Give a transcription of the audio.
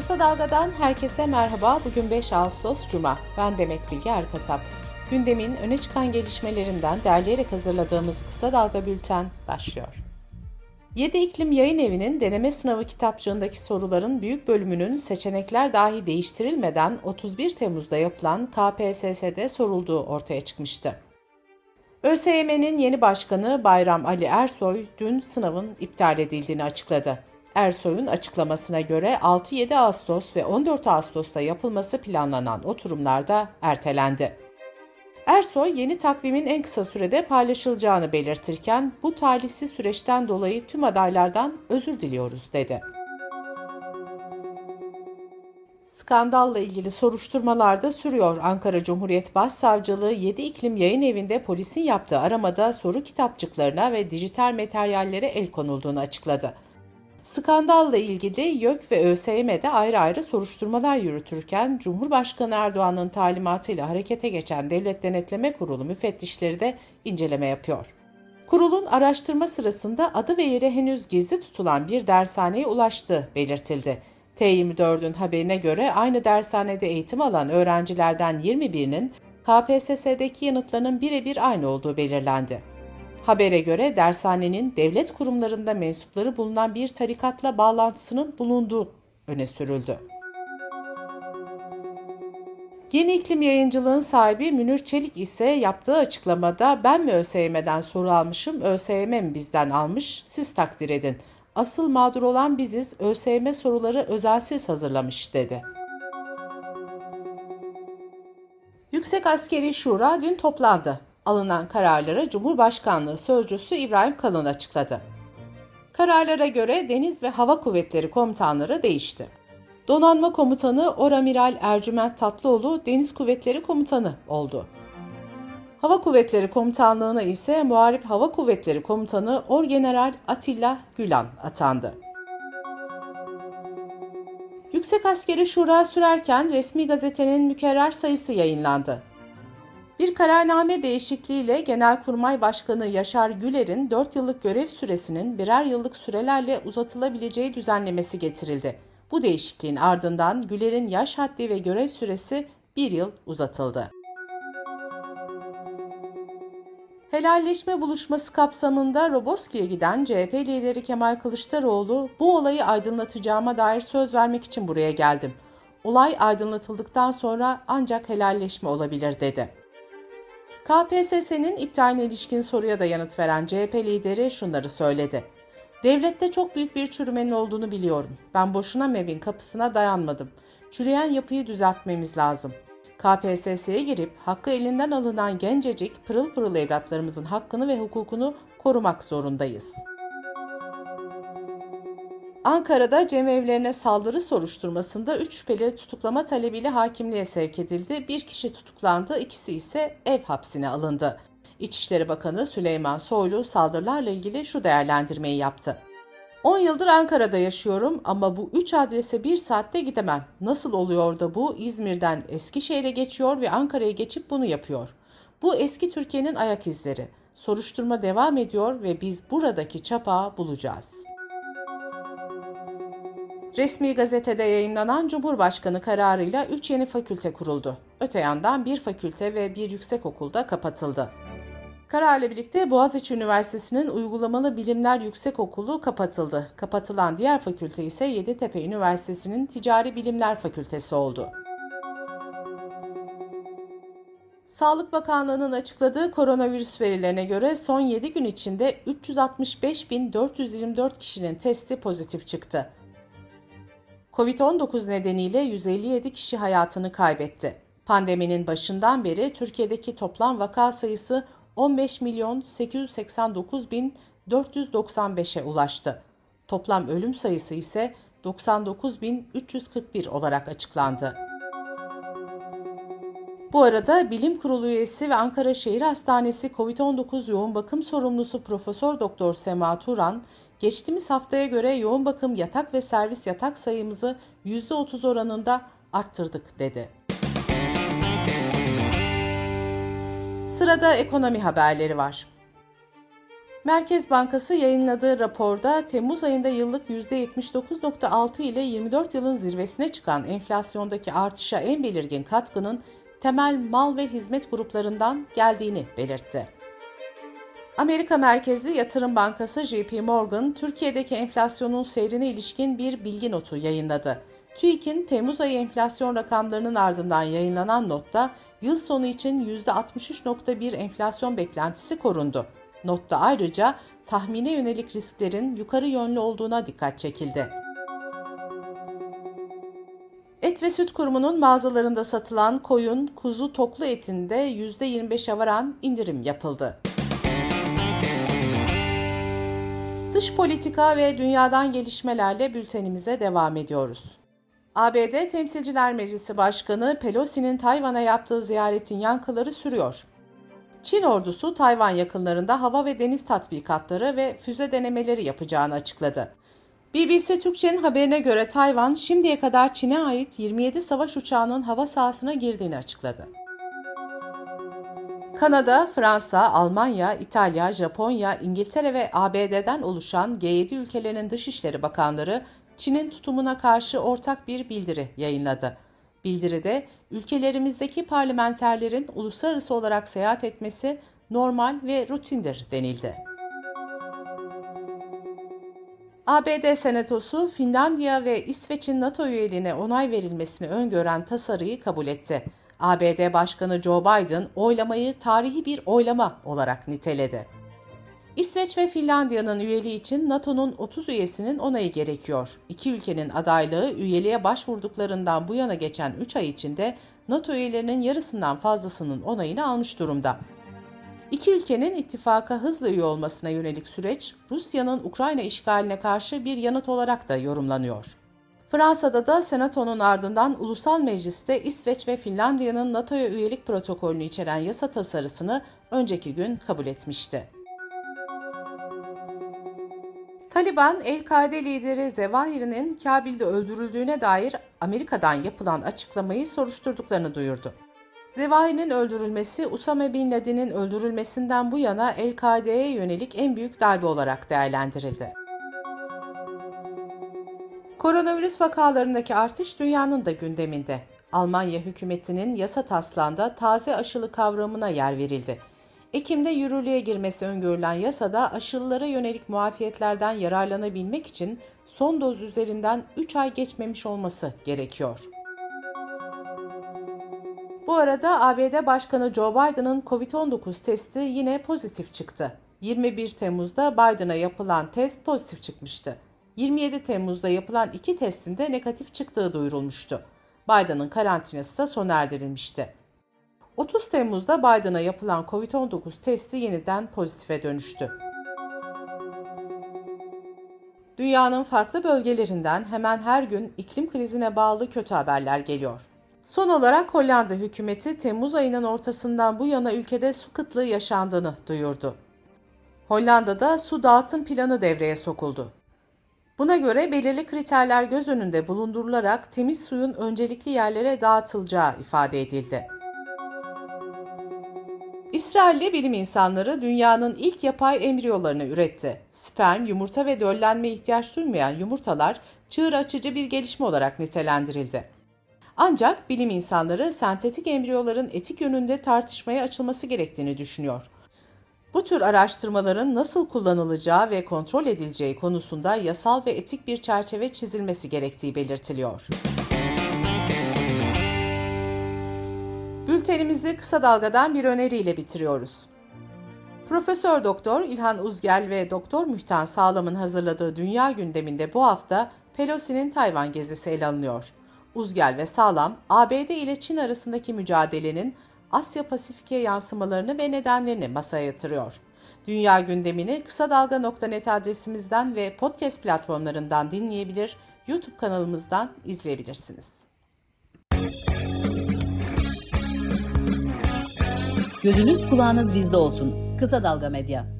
Kısa Dalga'dan herkese merhaba. Bugün 5 Ağustos Cuma. Ben Demet Bilge Erkasap. Gündemin öne çıkan gelişmelerinden derleyerek hazırladığımız Kısa Dalga Bülten başlıyor. 7 İklim Yayın Evi'nin deneme sınavı kitapçığındaki soruların büyük bölümünün seçenekler dahi değiştirilmeden 31 Temmuz'da yapılan KPSS'de sorulduğu ortaya çıkmıştı. ÖSYM'nin yeni başkanı Bayram Ali Ersoy dün sınavın iptal edildiğini açıkladı. Ersoy'un açıklamasına göre 6-7 Ağustos ve 14 Ağustos'ta yapılması planlanan oturumlarda ertelendi. Ersoy yeni takvimin en kısa sürede paylaşılacağını belirtirken bu talihsiz süreçten dolayı tüm adaylardan özür diliyoruz dedi. Skandalla ilgili soruşturmalar da sürüyor. Ankara Cumhuriyet Başsavcılığı 7 İklim Yayın Evi'nde polisin yaptığı aramada soru kitapçıklarına ve dijital materyallere el konulduğunu açıkladı. Skandalla ilgili YÖK ve ÖSYM'de ayrı ayrı soruşturmalar yürütürken Cumhurbaşkanı Erdoğan'ın talimatıyla harekete geçen Devlet Denetleme Kurulu müfettişleri de inceleme yapıyor. Kurulun araştırma sırasında adı ve yeri henüz gizli tutulan bir dershaneye ulaştığı belirtildi. T24'ün haberine göre aynı dershanede eğitim alan öğrencilerden 21'inin KPSS'deki yanıtlarının birebir aynı olduğu belirlendi. Habere göre dershanenin devlet kurumlarında mensupları bulunan bir tarikatla bağlantısının bulunduğu öne sürüldü. Yeni iklim yayıncılığın sahibi Münir Çelik ise yaptığı açıklamada ben mi ÖSYM'den soru almışım, ÖSYM mi bizden almış, siz takdir edin. Asıl mağdur olan biziz, ÖSYM soruları özelsiz hazırlamış dedi. Yüksek Askeri Şura dün toplandı alınan kararları Cumhurbaşkanlığı Sözcüsü İbrahim Kalın açıkladı. Kararlara göre Deniz ve Hava Kuvvetleri komutanları değişti. Donanma Komutanı Oramiral Ercüment Tatlıoğlu Deniz Kuvvetleri Komutanı oldu. Hava Kuvvetleri Komutanlığı'na ise Muharip Hava Kuvvetleri Komutanı Orgeneral Atilla Gülan atandı. Yüksek Askeri Şura sürerken resmi gazetenin mükerrer sayısı yayınlandı. Bir kararname değişikliğiyle Genelkurmay Başkanı Yaşar Güler'in 4 yıllık görev süresinin birer yıllık sürelerle uzatılabileceği düzenlemesi getirildi. Bu değişikliğin ardından Güler'in yaş haddi ve görev süresi bir yıl uzatıldı. Helalleşme buluşması kapsamında Roboski'ye giden CHP lideri Kemal Kılıçdaroğlu bu olayı aydınlatacağıma dair söz vermek için buraya geldim. Olay aydınlatıldıktan sonra ancak helalleşme olabilir dedi. KPSS'nin iptaline ilişkin soruya da yanıt veren CHP lideri şunları söyledi. Devlette çok büyük bir çürümenin olduğunu biliyorum. Ben boşuna MEV'in kapısına dayanmadım. Çürüyen yapıyı düzeltmemiz lazım. KPSS'ye girip hakkı elinden alınan gencecik pırıl pırıl evlatlarımızın hakkını ve hukukunu korumak zorundayız.'' Ankara'da cemevlerine saldırı soruşturmasında 3 şüpheli tutuklama talebiyle hakimliğe sevk edildi. Bir kişi tutuklandı, ikisi ise ev hapsine alındı. İçişleri Bakanı Süleyman Soylu saldırılarla ilgili şu değerlendirmeyi yaptı. 10 yıldır Ankara'da yaşıyorum ama bu 3 adrese bir saatte gidemem. Nasıl oluyor da bu İzmir'den Eskişehir'e geçiyor ve Ankara'ya geçip bunu yapıyor? Bu eski Türkiye'nin ayak izleri. Soruşturma devam ediyor ve biz buradaki çapağı bulacağız.'' Resmi gazetede yayınlanan Cumhurbaşkanı kararıyla 3 yeni fakülte kuruldu. Öte yandan bir fakülte ve bir yüksekokulda kapatıldı. Kararla birlikte Boğaziçi Üniversitesi'nin Uygulamalı Bilimler Yüksekokulu kapatıldı. Kapatılan diğer fakülte ise Yeditepe Üniversitesi'nin Ticari Bilimler Fakültesi oldu. Sağlık Bakanlığı'nın açıkladığı koronavirüs verilerine göre son 7 gün içinde 365.424 kişinin testi pozitif çıktı. Covid-19 nedeniyle 157 kişi hayatını kaybetti. Pandeminin başından beri Türkiye'deki toplam vaka sayısı 15 milyon 889 bin 495'e ulaştı. Toplam ölüm sayısı ise 99.341 olarak açıklandı. Bu arada Bilim Kurulu üyesi ve Ankara Şehir Hastanesi COVID-19 yoğun bakım sorumlusu Profesör Doktor Sema Turan, geçtiğimiz haftaya göre yoğun bakım yatak ve servis yatak sayımızı %30 oranında arttırdık dedi. Sırada ekonomi haberleri var. Merkez Bankası yayınladığı raporda Temmuz ayında yıllık %79.6 ile 24 yılın zirvesine çıkan enflasyondaki artışa en belirgin katkının temel mal ve hizmet gruplarından geldiğini belirtti. Amerika merkezli yatırım bankası JP Morgan, Türkiye'deki enflasyonun seyrine ilişkin bir bilgi notu yayınladı. TÜİK'in Temmuz ayı enflasyon rakamlarının ardından yayınlanan notta yıl sonu için %63.1 enflasyon beklentisi korundu. Notta ayrıca tahmine yönelik risklerin yukarı yönlü olduğuna dikkat çekildi. Et ve Süt Kurumu'nun mağazalarında satılan koyun, kuzu, toklu etinde %25'e varan indirim yapıldı. Dış politika ve dünyadan gelişmelerle bültenimize devam ediyoruz. ABD Temsilciler Meclisi Başkanı Pelosi'nin Tayvan'a yaptığı ziyaretin yankıları sürüyor. Çin ordusu Tayvan yakınlarında hava ve deniz tatbikatları ve füze denemeleri yapacağını açıkladı. BBC Türkçe'nin haberine göre Tayvan şimdiye kadar Çin'e ait 27 savaş uçağının hava sahasına girdiğini açıkladı. Kanada, Fransa, Almanya, İtalya, Japonya, İngiltere ve ABD'den oluşan G7 ülkelerinin dışişleri bakanları Çin'in tutumuna karşı ortak bir bildiri yayınladı. Bildiride ülkelerimizdeki parlamenterlerin uluslararası olarak seyahat etmesi normal ve rutindir denildi. ABD Senatosu Finlandiya ve İsveç'in NATO üyeliğine onay verilmesini öngören tasarıyı kabul etti. ABD Başkanı Joe Biden oylamayı tarihi bir oylama olarak niteledi. İsveç ve Finlandiya'nın üyeliği için NATO'nun 30 üyesinin onayı gerekiyor. İki ülkenin adaylığı üyeliğe başvurduklarından bu yana geçen 3 ay içinde NATO üyelerinin yarısından fazlasının onayını almış durumda. İki ülkenin ittifaka hızlı üye olmasına yönelik süreç, Rusya'nın Ukrayna işgaline karşı bir yanıt olarak da yorumlanıyor. Fransa'da da Senato'nun ardından Ulusal Meclis'te İsveç ve Finlandiya'nın NATO'ya üyelik protokolünü içeren yasa tasarısını önceki gün kabul etmişti. Taliban, El-Kaide lideri Zevahiri'nin Kabil'de öldürüldüğüne dair Amerika'dan yapılan açıklamayı soruşturduklarını duyurdu. Zevahir'in öldürülmesi Usame Bin Laden'in öldürülmesinden bu yana El-Kaide'ye yönelik en büyük darbe olarak değerlendirildi. Koronavirüs vakalarındaki artış dünyanın da gündeminde. Almanya hükümetinin yasa taslağında taze aşılı kavramına yer verildi. Ekim'de yürürlüğe girmesi öngörülen yasada aşılılara yönelik muafiyetlerden yararlanabilmek için son doz üzerinden 3 ay geçmemiş olması gerekiyor. Bu arada ABD Başkanı Joe Biden'ın COVID-19 testi yine pozitif çıktı. 21 Temmuz'da Biden'a yapılan test pozitif çıkmıştı. 27 Temmuz'da yapılan iki testin de negatif çıktığı duyurulmuştu. Biden'ın karantinası da sona erdirilmişti. 30 Temmuz'da Biden'a yapılan COVID-19 testi yeniden pozitife dönüştü. Dünyanın farklı bölgelerinden hemen her gün iklim krizine bağlı kötü haberler geliyor. Son olarak Hollanda hükümeti Temmuz ayının ortasından bu yana ülkede su kıtlığı yaşandığını duyurdu. Hollanda'da su dağıtım planı devreye sokuldu. Buna göre belirli kriterler göz önünde bulundurularak temiz suyun öncelikli yerlere dağıtılacağı ifade edildi. İsrailli bilim insanları dünyanın ilk yapay embriyolarını üretti. Sperm, yumurta ve döllenme ihtiyaç duymayan yumurtalar çığır açıcı bir gelişme olarak nitelendirildi. Ancak bilim insanları sentetik embriyoların etik yönünde tartışmaya açılması gerektiğini düşünüyor. Bu tür araştırmaların nasıl kullanılacağı ve kontrol edileceği konusunda yasal ve etik bir çerçeve çizilmesi gerektiği belirtiliyor. Bültenimizi kısa dalgadan bir öneriyle bitiriyoruz. Profesör Doktor İlhan Uzgel ve Doktor Mühtan Sağlam'ın hazırladığı dünya gündeminde bu hafta Pelosi'nin Tayvan gezisi ele alınıyor. Uzgel ve Sağlam, ABD ile Çin arasındaki mücadelenin Asya Pasifik'e yansımalarını ve nedenlerini masaya yatırıyor. Dünya gündemini kısa dalga.net adresimizden ve podcast platformlarından dinleyebilir, YouTube kanalımızdan izleyebilirsiniz. Gözünüz kulağınız bizde olsun. Kısa Dalga Medya.